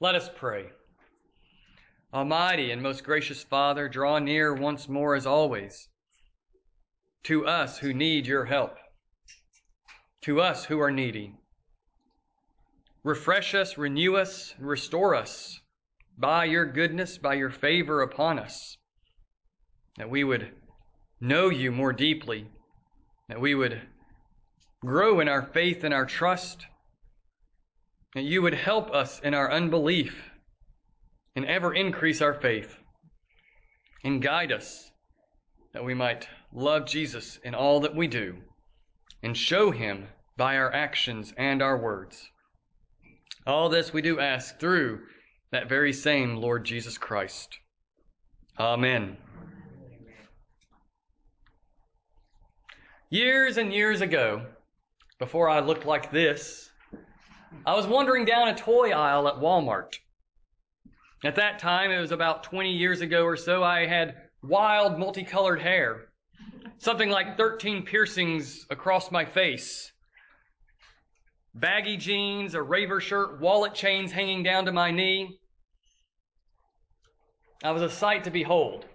Let us pray. Almighty and most gracious Father, draw near once more as always to us who need your help, to us who are needy. Refresh us, renew us, restore us by your goodness, by your favor upon us, that we would know you more deeply, that we would grow in our faith and our trust, that you would help us in our unbelief and ever increase our faith and guide us that we might love Jesus in all that we do and show him by our actions and our words. All this we do ask through that very same Lord Jesus Christ. Amen. Years and years ago, before I looked like this, I was wandering down a toy aisle at Walmart. At that time, it was about 20 years ago or so, I had wild multicolored hair. Something like 13 piercings across my face. Baggy jeans, a raver shirt, wallet chains hanging down to my knee. I was a sight to behold.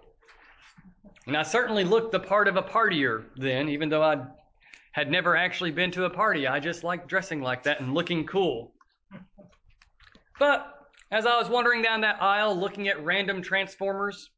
And I certainly looked the part of a partier then, even though I had never actually been to a party. I just liked dressing like that and looking cool. But as I was wandering down that aisle looking at random transformers,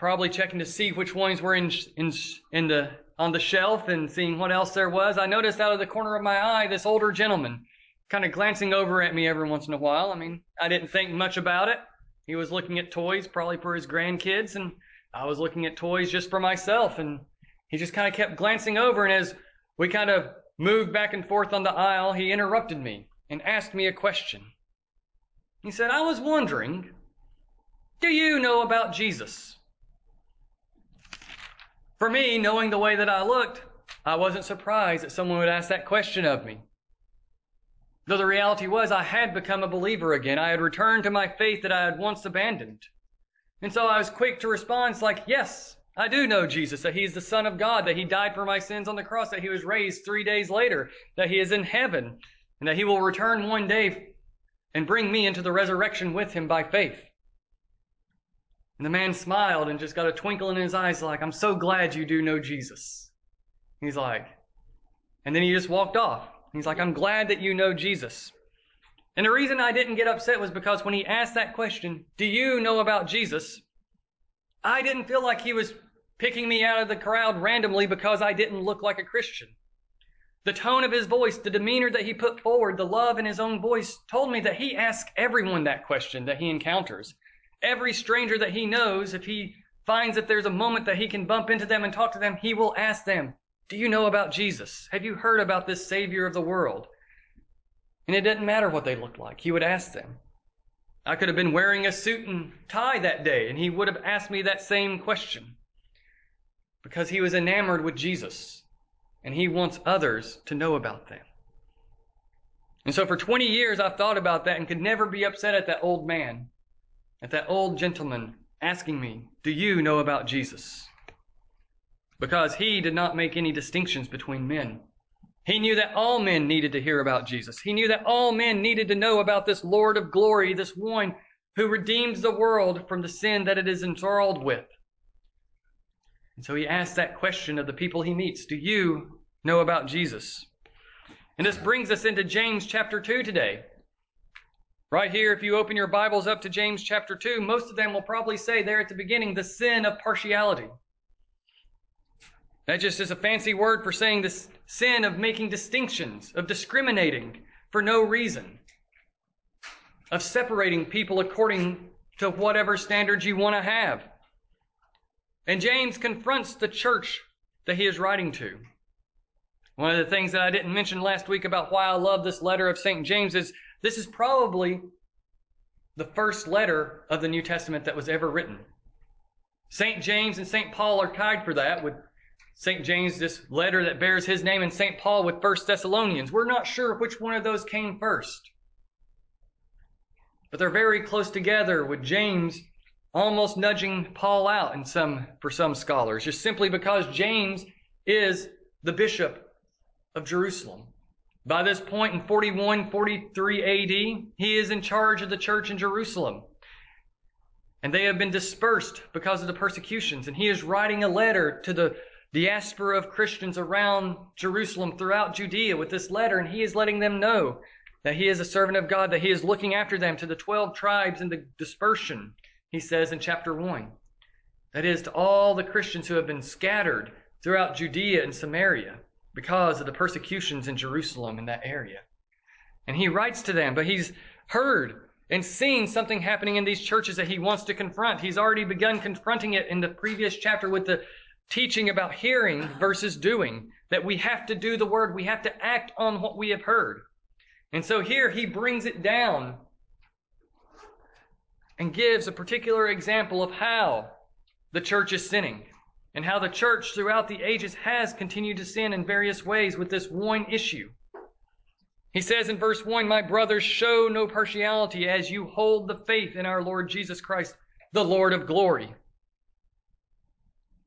probably checking to see which ones were in, in, in the, on the shelf and seeing what else there was, I noticed out of the corner of my eye this older gentleman kind of glancing over at me every once in a while. I mean, I didn't think much about it. He was looking at toys probably for his grandkids, and I was looking at toys just for myself. And he just kind of kept glancing over, and as we kind of moved back and forth on the aisle, he interrupted me and asked me a question. He said, I was wondering, do you know about Jesus? For me, knowing the way that I looked, I wasn't surprised that someone would ask that question of me. Though the reality was I had become a believer again. I had returned to my faith that I had once abandoned. And so I was quick to respond, like, yes, I do know Jesus, that he is the Son of God, that he died for my sins on the cross, that he was raised three days later, that he is in heaven, and that he will return one day and bring me into the resurrection with him by faith. And the man smiled and just got a twinkle in his eyes, like, I'm so glad you do know Jesus. He's like, and then he just walked off. He's like, I'm glad that you know Jesus. And the reason I didn't get upset was because when he asked that question, Do you know about Jesus? I didn't feel like he was picking me out of the crowd randomly because I didn't look like a Christian. The tone of his voice, the demeanor that he put forward, the love in his own voice told me that he asks everyone that question that he encounters. Every stranger that he knows, if he finds that there's a moment that he can bump into them and talk to them, he will ask them, Do you know about Jesus? Have you heard about this Savior of the world? And it didn't matter what they looked like. He would ask them. I could have been wearing a suit and tie that day, and he would have asked me that same question. Because he was enamored with Jesus, and he wants others to know about them. And so for 20 years, I've thought about that and could never be upset at that old man, at that old gentleman asking me, Do you know about Jesus? Because he did not make any distinctions between men. He knew that all men needed to hear about Jesus. He knew that all men needed to know about this Lord of glory, this one who redeems the world from the sin that it is enthralled with. And so he asks that question of the people he meets Do you know about Jesus? And this brings us into James chapter 2 today. Right here, if you open your Bibles up to James chapter 2, most of them will probably say there at the beginning the sin of partiality. That just is a fancy word for saying this sin of making distinctions, of discriminating for no reason, of separating people according to whatever standards you want to have. And James confronts the church that he is writing to. One of the things that I didn't mention last week about why I love this letter of St. James is this is probably the first letter of the New Testament that was ever written. St. James and St. Paul are tied for that with St. James, this letter that bears his name, and St. Paul with First Thessalonians. We're not sure which one of those came first. But they're very close together with James almost nudging Paul out in some for some scholars, just simply because James is the bishop of Jerusalem. By this point in 41, 43 AD, he is in charge of the church in Jerusalem. And they have been dispersed because of the persecutions. And he is writing a letter to the diaspora of Christians around Jerusalem throughout Judea with this letter. And he is letting them know that he is a servant of God, that he is looking after them to the 12 tribes in the dispersion, he says in chapter 1. That is, to all the Christians who have been scattered throughout Judea and Samaria because of the persecutions in Jerusalem in that area. And he writes to them, but he's heard and seen something happening in these churches that he wants to confront. He's already begun confronting it in the previous chapter with the teaching about hearing versus doing, that we have to do the word, we have to act on what we have heard. And so here he brings it down and gives a particular example of how the church is sinning and how the church throughout the ages has continued to sin in various ways with this one issue. He says in verse 1, My brothers, show no partiality as you hold the faith in our Lord Jesus Christ, the Lord of glory.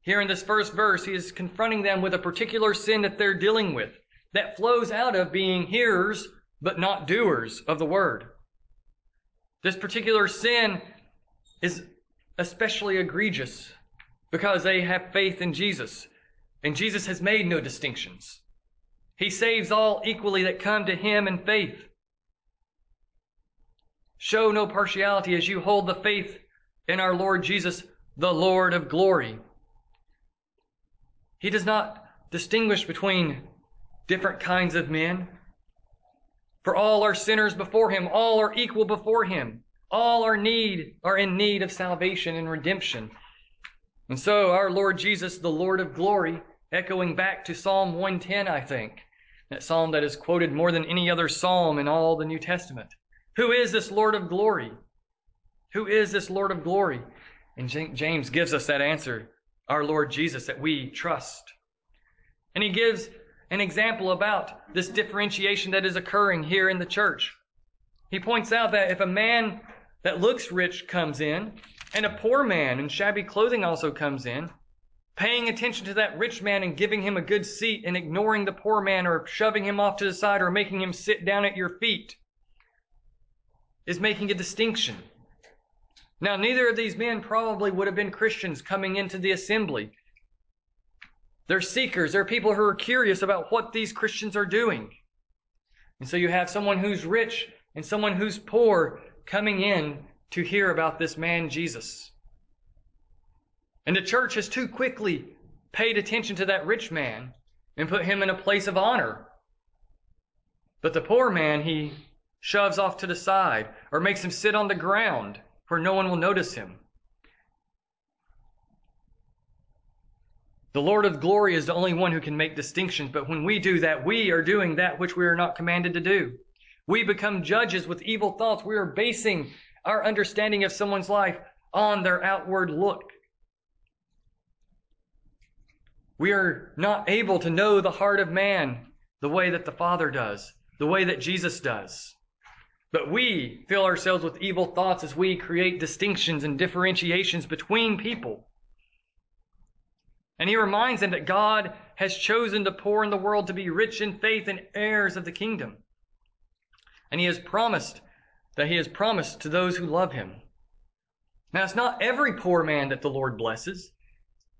Here in this first verse, he is confronting them with a particular sin that they're dealing with that flows out of being hearers but not doers of the word. This particular sin is especially egregious because they have faith in Jesus. And Jesus has made no distinctions. He saves all equally that come to him in faith. Show no partiality as you hold the faith in our Lord Jesus, the Lord of glory. He does not distinguish between different kinds of men. For all are sinners before him, all are equal before him. All are need are in need of salvation and redemption. And so our Lord Jesus, the Lord of glory, echoing back to Psalm 110, I think, that psalm that is quoted more than any other psalm in all the New Testament. Who is this Lord of glory? Who is this Lord of glory? And James gives us that answer, our Lord Jesus, that we trust. And he gives an example about this differentiation that is occurring here in the church. He points out that if a man that looks rich comes in, and a poor man in shabby clothing also comes in, paying attention to that rich man and giving him a good seat and ignoring the poor man or shoving him off to the side or making him sit down at your feet is making a distinction. Now, neither of these men probably would have been Christians coming into the assembly. They're seekers. They're people who are curious about what these Christians are doing. And so you have someone who's rich and someone who's poor coming in to hear about this man Jesus. And the church has too quickly paid attention to that rich man and put him in a place of honor. But the poor man, he shoves off to the side or makes him sit on the ground where no one will notice him. The Lord of glory is the only one who can make distinctions, but when we do that, we are doing that which we are not commanded to do. We become judges with evil thoughts. We are basing our understanding of someone's life on their outward look. We are not able to know the heart of man the way that the Father does, the way that Jesus does. But we fill ourselves with evil thoughts as we create distinctions and differentiations between people. And he reminds them that God has chosen the poor in the world to be rich in faith and heirs of the kingdom. And he has promised that he has promised to those who love him. Now, it's not every poor man that the Lord blesses,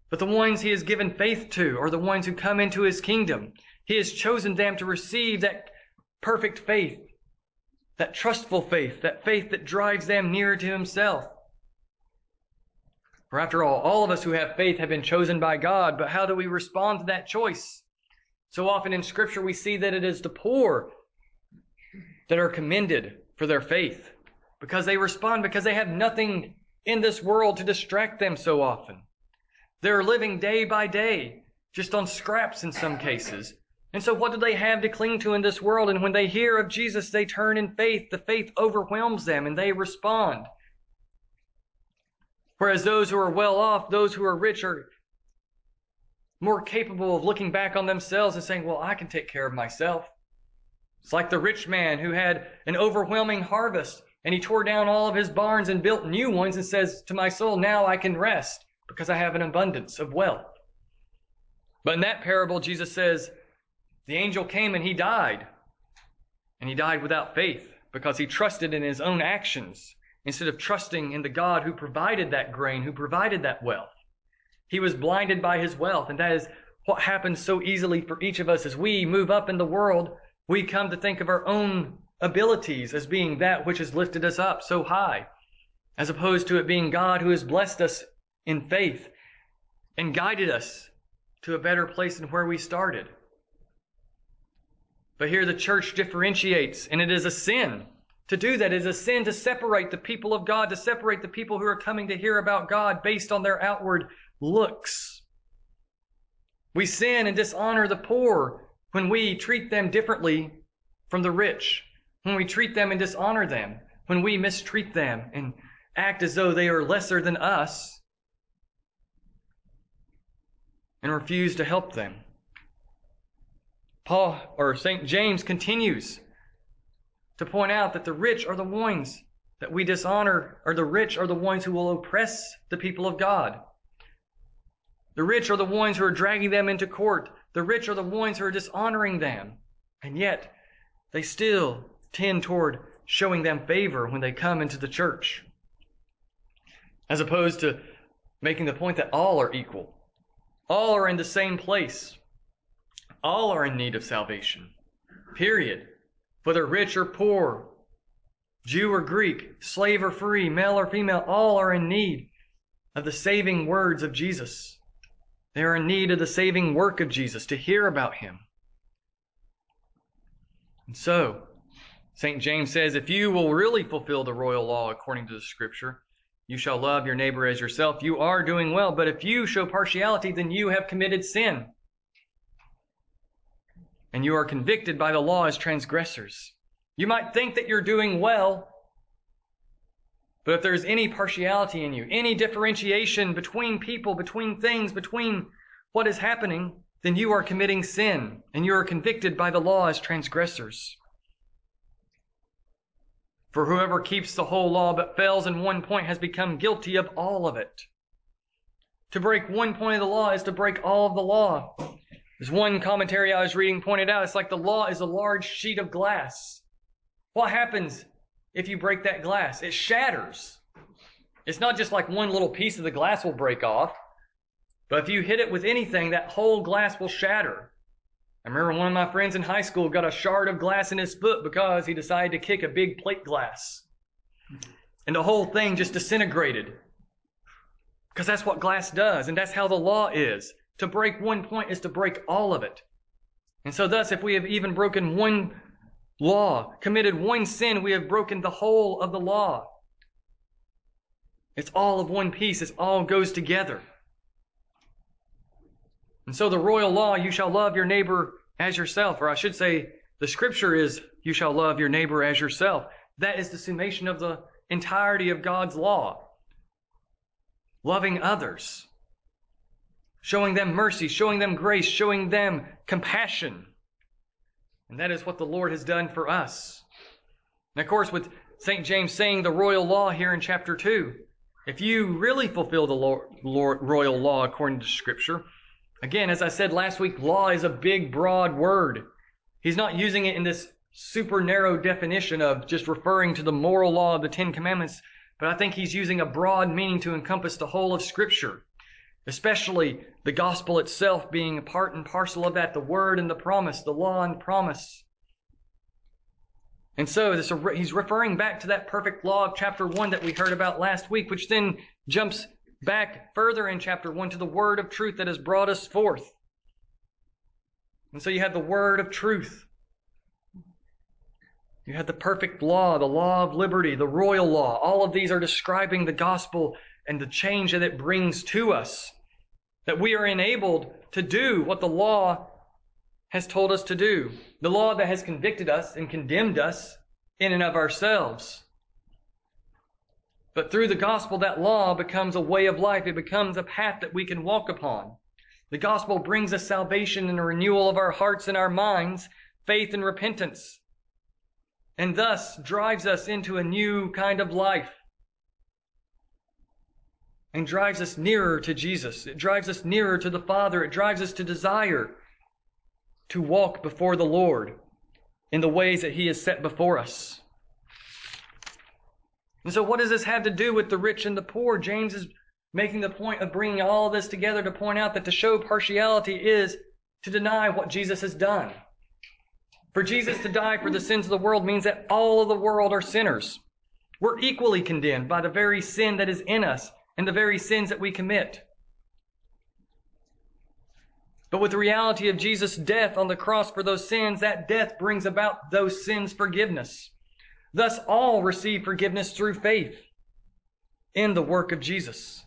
but the ones he has given faith to are the ones who come into his kingdom. He has chosen them to receive that perfect faith, that trustful faith, that faith that drives them nearer to himself. For after all, all of us who have faith have been chosen by God, but how do we respond to that choice? So often in Scripture we see that it is the poor that are commended for their faith because they respond because they have nothing in this world to distract them so often. They're living day by day, just on scraps in some cases. And so what do they have to cling to in this world? And when they hear of Jesus, they turn in faith. The faith overwhelms them and they respond. Whereas those who are well off, those who are rich are more capable of looking back on themselves and saying, well, I can take care of myself. It's like the rich man who had an overwhelming harvest and he tore down all of his barns and built new ones and says to my soul, now I can rest because I have an abundance of wealth. But in that parable, Jesus says, the angel came and he died. And he died without faith because he trusted in his own actions instead of trusting in the God who provided that grain, who provided that wealth. He was blinded by his wealth, and that is what happens so easily for each of us as we move up in the world. We come to think of our own abilities as being that which has lifted us up so high, as opposed to it being God who has blessed us in faith and guided us to a better place than where we started. But here the church differentiates, and it is a sin to do that is a sin to separate the people of God, to separate the people who are coming to hear about God based on their outward looks. We sin and dishonor the poor when we treat them differently from the rich, when we treat them and dishonor them, when we mistreat them and act as though they are lesser than us and refuse to help them. Paul or St. James continues to point out that the rich are the ones that we dishonor, or the rich are the ones who will oppress the people of God. The rich are the ones who are dragging them into court. The rich are the ones who are dishonoring them. And yet, they still tend toward showing them favor when they come into the church. As opposed to making the point that all are equal. All are in the same place. All are in need of salvation. Period. Whether rich or poor, Jew or Greek, slave or free, male or female, all are in need of the saving words of Jesus. They are in need of the saving work of Jesus, to hear about him. And so, St. James says, if you will really fulfill the royal law according to the scripture, you shall love your neighbor as yourself. You are doing well. But if you show partiality, then you have committed sin and you are convicted by the law as transgressors. You might think that you're doing well, but if there's any partiality in you, any differentiation between people, between things, between what is happening, then you are committing sin and you are convicted by the law as transgressors. For whoever keeps the whole law but fails in one point has become guilty of all of it. To break one point of the law is to break all of the law. As one commentary I was reading pointed out, it's like the law is a large sheet of glass. What happens if you break that glass? It shatters. It's not just like one little piece of the glass will break off, but if you hit it with anything, that whole glass will shatter. I remember one of my friends in high school got a shard of glass in his foot because he decided to kick a big plate glass. And the whole thing just disintegrated. Because that's what glass does, and that's how the law is. To break one point is to break all of it. And so, thus, if we have even broken one law, committed one sin, we have broken the whole of the law. It's all of one piece, it all goes together. And so, the royal law, you shall love your neighbor as yourself, or I should say, the scripture is, you shall love your neighbor as yourself. That is the summation of the entirety of God's law. Loving others showing them mercy, showing them grace, showing them compassion. And that is what the Lord has done for us. And of course, with St. James saying the royal law here in chapter 2, if you really fulfill the royal law according to Scripture, again, as I said last week, law is a big, broad word. He's not using it in this super narrow definition of just referring to the moral law of the Ten Commandments, but I think he's using a broad meaning to encompass the whole of Scripture especially the gospel itself being a part and parcel of that, the word and the promise, the law and promise. And so this, he's referring back to that perfect law of chapter 1 that we heard about last week, which then jumps back further in chapter 1 to the word of truth that has brought us forth. And so you have the word of truth. You have the perfect law, the law of liberty, the royal law. All of these are describing the gospel and the change that it brings to us. That we are enabled to do what the law has told us to do. The law that has convicted us and condemned us in and of ourselves. But through the gospel, that law becomes a way of life. It becomes a path that we can walk upon. The gospel brings us salvation and a renewal of our hearts and our minds, faith and repentance, and thus drives us into a new kind of life and drives us nearer to Jesus. It drives us nearer to the Father. It drives us to desire to walk before the Lord. in the ways that He has set before us. And so, what does this have to do with the rich and the poor? James is making the point of bringing all this together to point out that to show partiality is to deny what Jesus has done. For Jesus to die for the sins of the world means that all of the world are sinners. We're equally condemned by the very sin that is in us and the very sins that we commit. But with the reality of Jesus' death on the cross for those sins, that death brings about those sins' forgiveness. Thus, all receive forgiveness through faith in the work of Jesus.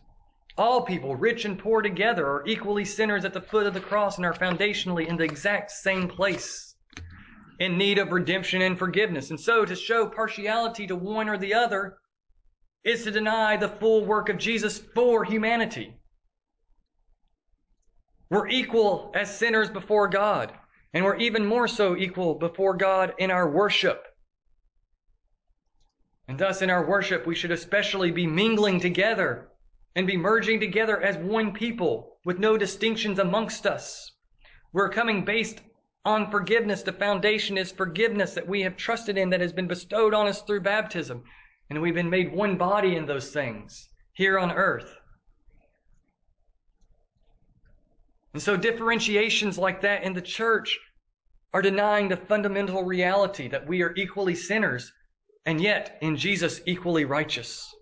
All people, rich and poor together, are equally sinners at the foot of the cross and are foundationally in the exact same place, in need of redemption and forgiveness. And so, to show partiality to one or the other is to deny the full work of Jesus for humanity. We're equal as sinners before God, and we're even more so equal before God in our worship. And thus, in our worship, we should especially be mingling together and be merging together as one people with no distinctions amongst us. We're coming based on forgiveness. The foundation is forgiveness that we have trusted in that has been bestowed on us through baptism. And we've been made one body in those things here on earth. And so differentiations like that in the church are denying the fundamental reality that we are equally sinners and yet in Jesus equally righteous.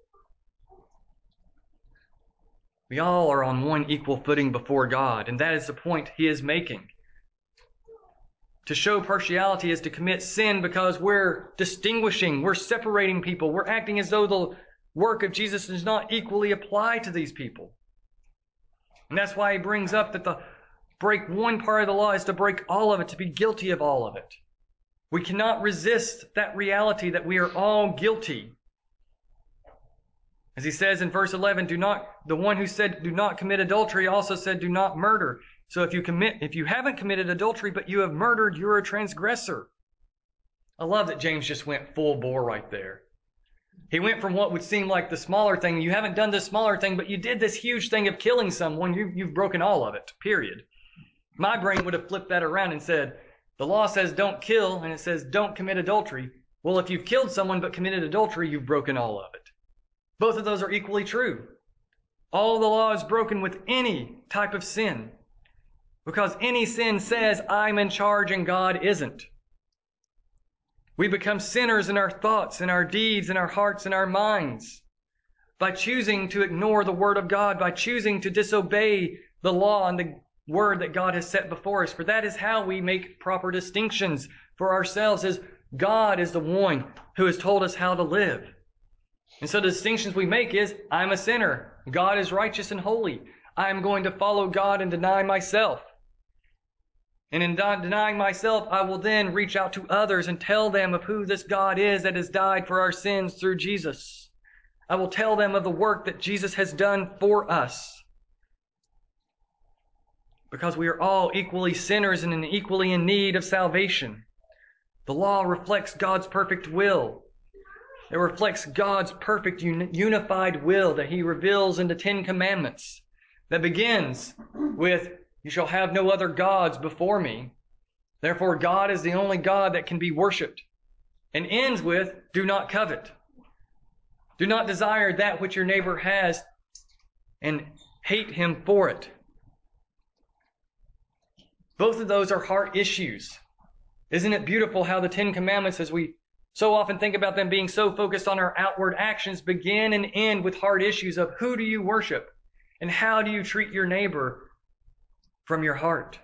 We all are on one equal footing before God, and that is the point he is making. To show partiality is to commit sin because we're distinguishing, we're separating people, we're acting as though the work of Jesus does not equally apply to these people. And that's why he brings up that the break one part of the law is to break all of it, to be guilty of all of it. We cannot resist that reality that we are all guilty as he says in verse 11, do not, the one who said, do not commit adultery also said, do not murder. So if you commit, if you haven't committed adultery, but you have murdered, you're a transgressor. I love that James just went full bore right there. He went from what would seem like the smaller thing. You haven't done this smaller thing, but you did this huge thing of killing someone. You, you've broken all of it, period. My brain would have flipped that around and said, the law says don't kill, and it says don't commit adultery. Well, if you've killed someone but committed adultery, you've broken all of it. Both of those are equally true. All the law is broken with any type of sin because any sin says, I'm in charge and God isn't. We become sinners in our thoughts, in our deeds, in our hearts, in our minds by choosing to ignore the Word of God, by choosing to disobey the law and the Word that God has set before us. For that is how we make proper distinctions for ourselves as God is the one who has told us how to live. And so the distinctions we make is I'm a sinner. God is righteous and holy. I'm going to follow God and deny myself. And in denying myself, I will then reach out to others and tell them of who this God is that has died for our sins through Jesus. I will tell them of the work that Jesus has done for us. Because we are all equally sinners and equally in need of salvation. The law reflects God's perfect will. It reflects God's perfect unified will that he reveals in the Ten Commandments that begins with, You shall have no other gods before me. Therefore, God is the only God that can be worshiped. And ends with, Do not covet. Do not desire that which your neighbor has and hate him for it. Both of those are heart issues. Isn't it beautiful how the Ten Commandments, as we so often think about them being so focused on our outward actions begin and end with heart issues of who do you worship and how do you treat your neighbor from your heart.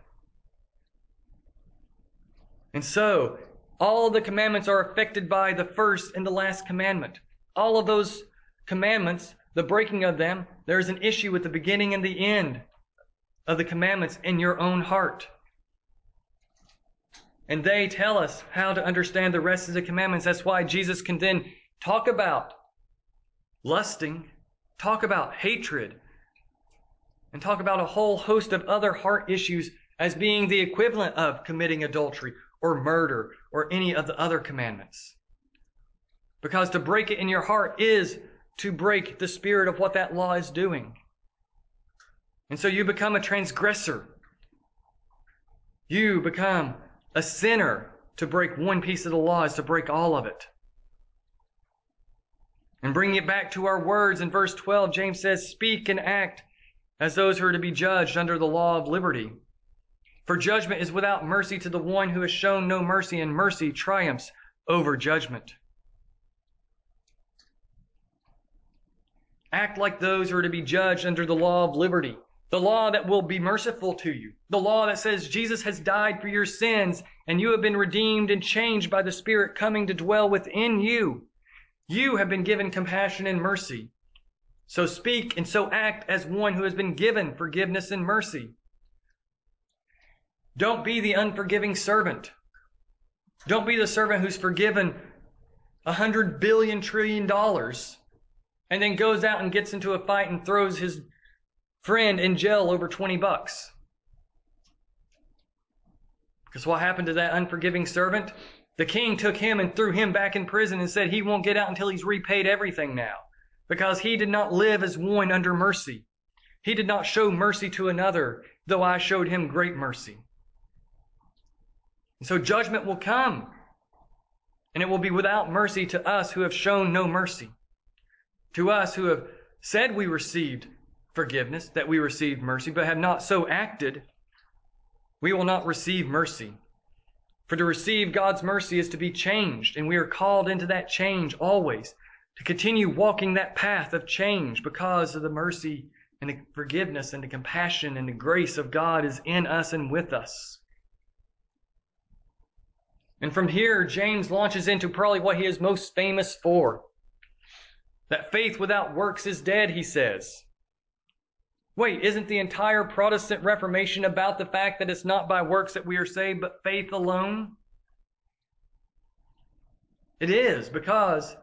And so, all the commandments are affected by the first and the last commandment. All of those commandments, the breaking of them, there's an issue with the beginning and the end of the commandments in your own heart. And they tell us how to understand the rest of the commandments. That's why Jesus can then talk about lusting, talk about hatred, and talk about a whole host of other heart issues as being the equivalent of committing adultery or murder or any of the other commandments. Because to break it in your heart is to break the spirit of what that law is doing. And so you become a transgressor. You become a sinner to break one piece of the law is to break all of it. And bringing it back to our words in verse 12, James says, Speak and act as those who are to be judged under the law of liberty. For judgment is without mercy to the one who has shown no mercy, and mercy triumphs over judgment. Act like those who are to be judged under the law of liberty, the law that will be merciful to you, the law that says Jesus has died for your sins and you have been redeemed and changed by the Spirit coming to dwell within you. You have been given compassion and mercy. So speak and so act as one who has been given forgiveness and mercy. Don't be the unforgiving servant. Don't be the servant who's forgiven a hundred billion trillion dollars and then goes out and gets into a fight and throws his friend in jail over 20 bucks. Because what happened to that unforgiving servant? The king took him and threw him back in prison and said he won't get out until he's repaid everything now. Because he did not live as one under mercy. He did not show mercy to another, though I showed him great mercy. And so judgment will come. And it will be without mercy to us who have shown no mercy. To us who have said we received forgiveness, that we received mercy, but have not so acted, we will not receive mercy. For to receive God's mercy is to be changed, and we are called into that change always, to continue walking that path of change because of the mercy and the forgiveness and the compassion and the grace of God is in us and with us. And from here, James launches into probably what he is most famous for. That faith without works is dead, he says. Wait, isn't the entire Protestant Reformation about the fact that it's not by works that we are saved, but faith alone? It is, because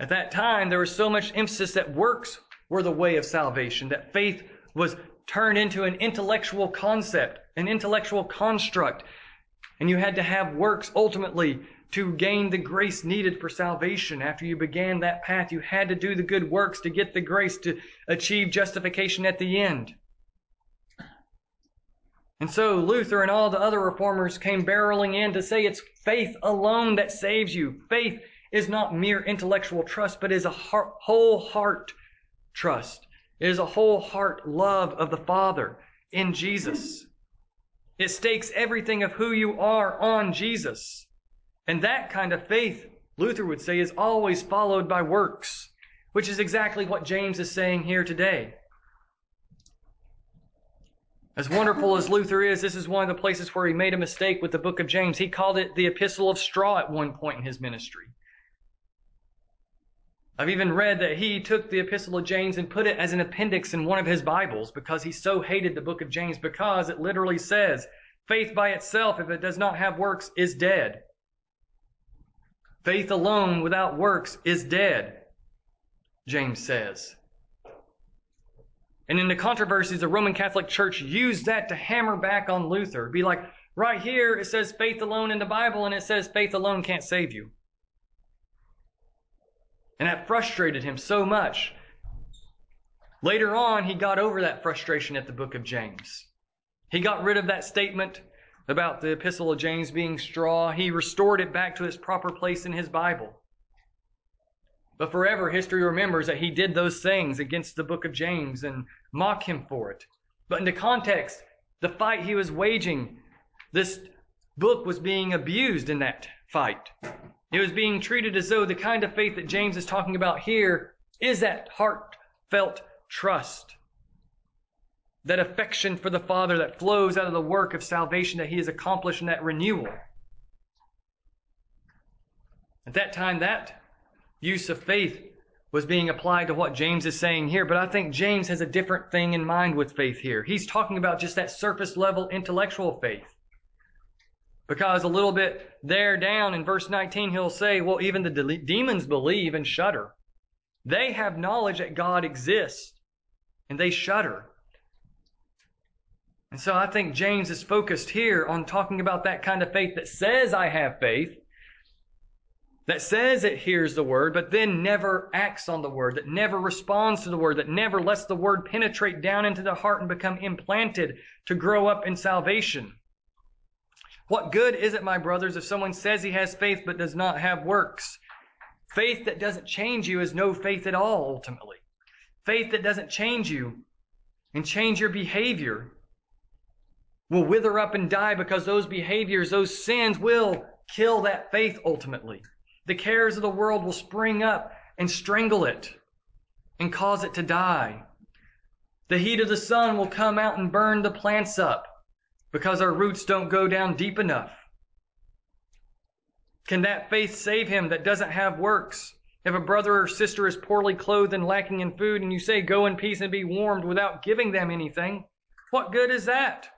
at that time there was so much emphasis that works were the way of salvation, that faith was turned into an intellectual concept, an intellectual construct, and you had to have works ultimately to gain the grace needed for salvation. After you began that path, you had to do the good works to get the grace to achieve justification at the end. And so Luther and all the other reformers came barreling in to say it's faith alone that saves you. Faith is not mere intellectual trust, but is a heart, whole heart trust. It is a whole heart love of the Father in Jesus. It stakes everything of who you are on Jesus. And that kind of faith, Luther would say, is always followed by works, which is exactly what James is saying here today. As wonderful as Luther is, this is one of the places where he made a mistake with the book of James. He called it the epistle of straw at one point in his ministry. I've even read that he took the epistle of James and put it as an appendix in one of his Bibles because he so hated the book of James because it literally says, faith by itself, if it does not have works, is dead. Faith alone without works is dead, James says. And in the controversies, the Roman Catholic Church used that to hammer back on Luther. Be like, right here it says faith alone in the Bible, and it says faith alone can't save you. And that frustrated him so much. Later on, he got over that frustration at the book of James. He got rid of that statement about the Epistle of James being straw. He restored it back to its proper place in his Bible. But forever, history remembers that he did those things against the book of James and mock him for it. But in the context, the fight he was waging, this book was being abused in that fight. It was being treated as though the kind of faith that James is talking about here is that heartfelt trust that affection for the Father that flows out of the work of salvation that He has accomplished in that renewal. At that time, that use of faith was being applied to what James is saying here, but I think James has a different thing in mind with faith here. He's talking about just that surface level intellectual faith. Because a little bit there down in verse 19, he'll say, well, even the de- demons believe and shudder. They have knowledge that God exists and they shudder. And so I think James is focused here on talking about that kind of faith that says, I have faith, that says it hears the word, but then never acts on the word, that never responds to the word, that never lets the word penetrate down into the heart and become implanted to grow up in salvation. What good is it, my brothers, if someone says he has faith but does not have works? Faith that doesn't change you is no faith at all, ultimately. Faith that doesn't change you and change your behavior will wither up and die because those behaviors, those sins will kill that faith ultimately. The cares of the world will spring up and strangle it and cause it to die. The heat of the sun will come out and burn the plants up because our roots don't go down deep enough. Can that faith save him that doesn't have works? If a brother or sister is poorly clothed and lacking in food, and you say, Go in peace and be warmed without giving them anything, what good is that?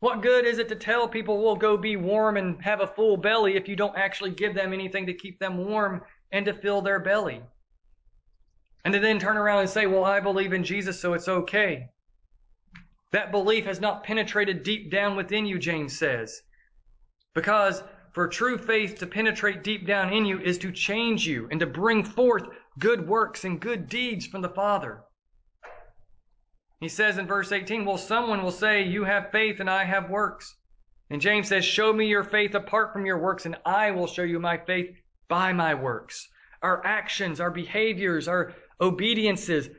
What good is it to tell people, Well, go be warm and have a full belly if you don't actually give them anything to keep them warm and to fill their belly? And to then turn around and say, Well, I believe in Jesus, so it's okay. That belief has not penetrated deep down within you, James says. Because for true faith to penetrate deep down in you is to change you and to bring forth good works and good deeds from the Father. He says in verse 18, Well, someone will say, You have faith and I have works. And James says, Show me your faith apart from your works, and I will show you my faith by my works. Our actions, our behaviors, our obediences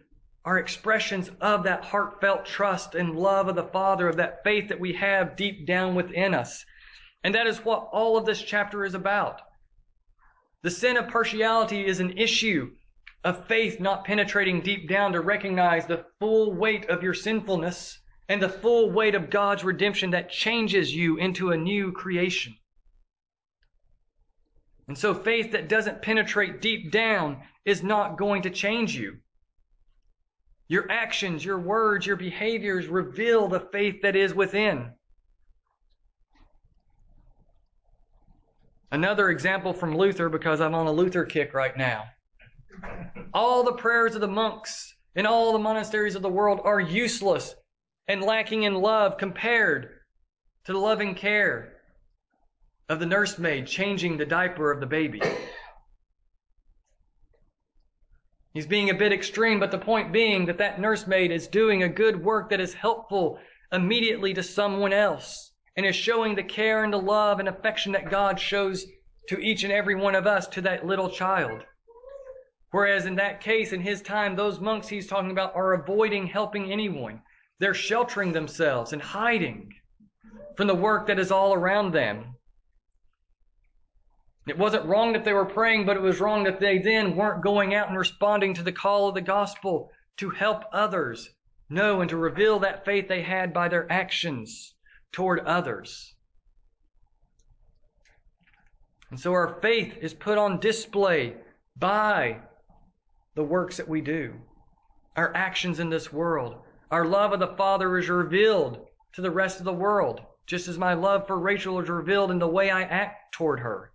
are expressions of that heartfelt trust and love of the Father, of that faith that we have deep down within us. And that is what all of this chapter is about. The sin of partiality is an issue of faith not penetrating deep down to recognize the full weight of your sinfulness and the full weight of God's redemption that changes you into a new creation. And so faith that doesn't penetrate deep down is not going to change you. Your actions, your words, your behaviors reveal the faith that is within. Another example from Luther, because I'm on a Luther kick right now. All the prayers of the monks in all the monasteries of the world are useless and lacking in love compared to the loving care of the nursemaid changing the diaper of the baby. He's being a bit extreme, but the point being that that nursemaid is doing a good work that is helpful immediately to someone else and is showing the care and the love and affection that God shows to each and every one of us to that little child. Whereas in that case, in his time, those monks he's talking about are avoiding helping anyone. They're sheltering themselves and hiding from the work that is all around them. It wasn't wrong that they were praying, but it was wrong that they then weren't going out and responding to the call of the gospel to help others know and to reveal that faith they had by their actions toward others. And so our faith is put on display by the works that we do, our actions in this world. Our love of the Father is revealed to the rest of the world, just as my love for Rachel is revealed in the way I act toward her.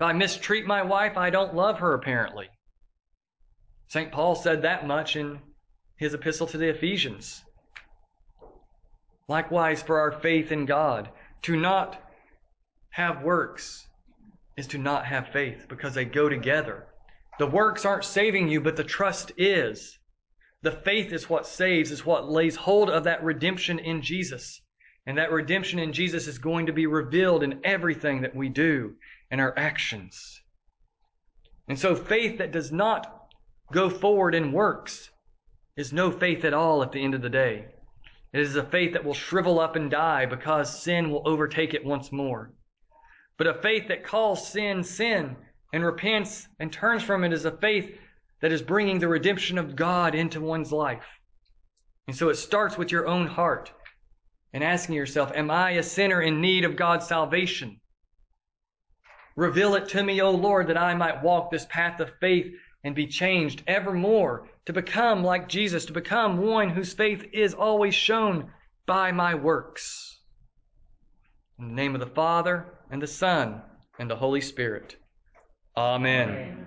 If I mistreat my wife, I don't love her, apparently. St. Paul said that much in his epistle to the Ephesians. Likewise, for our faith in God, to not have works is to not have faith because they go together. The works aren't saving you, but the trust is. The faith is what saves, is what lays hold of that redemption in Jesus. And that redemption in Jesus is going to be revealed in everything that we do and our actions. And so faith that does not go forward in works is no faith at all at the end of the day. It is a faith that will shrivel up and die because sin will overtake it once more. But a faith that calls sin sin and repents and turns from it is a faith that is bringing the redemption of God into one's life. And so it starts with your own heart and asking yourself, Am I a sinner in need of God's salvation? Reveal it to me, O Lord, that I might walk this path of faith and be changed evermore to become like Jesus, to become one whose faith is always shown by my works. In the name of the Father, and the Son, and the Holy Spirit. Amen. Amen.